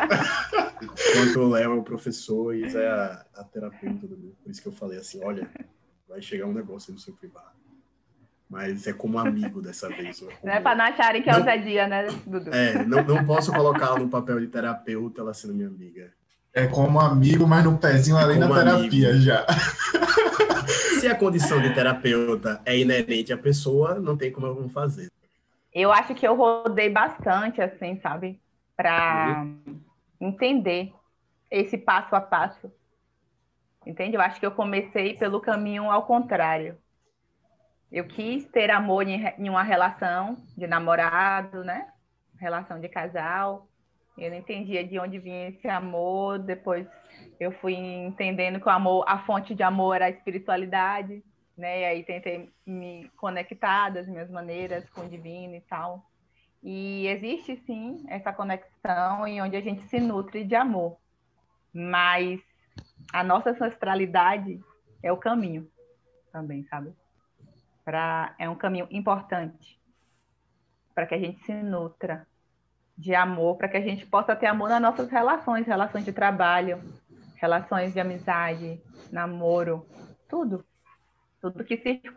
S4: Enquanto o Léo é o professor, Isa é a, a terapeuta do grupo. Por isso que eu falei assim, olha, vai chegar um negócio aí no seu privado. Mas é como amigo dessa vez. é como-
S3: Né? Para não acharem que é o
S4: Não.
S3: Zé Dia, né, Dudu?
S4: É, não, não posso colocá-la no papel de terapeuta, ela sendo minha amiga.
S2: É como amigo, mas no pezinho além da terapia
S4: amigo.
S2: já.
S4: Se a condição de terapeuta é inerente à pessoa, não tem como eu não fazer.
S3: Eu acho que eu rodei bastante, assim, sabe? Para entender esse passo a passo. Entende? Eu acho que eu comecei pelo caminho ao contrário. Eu quis ter amor em uma relação de namorado, né? Relação de casal. Eu não entendia de onde vinha esse amor. Depois eu fui entendendo que o amor, a fonte de amor era a espiritualidade né? E aí tentei me conectar das minhas maneiras com o divino e tal. E existe sim essa conexão em onde a gente se nutre de amor. Mas a nossa ancestralidade é o caminho também, sabe? É um caminho importante para que a gente se nutra de amor, para que a gente possa ter amor nas nossas relações, relações de trabalho, relações de amizade, namoro, tudo. Tudo que circunda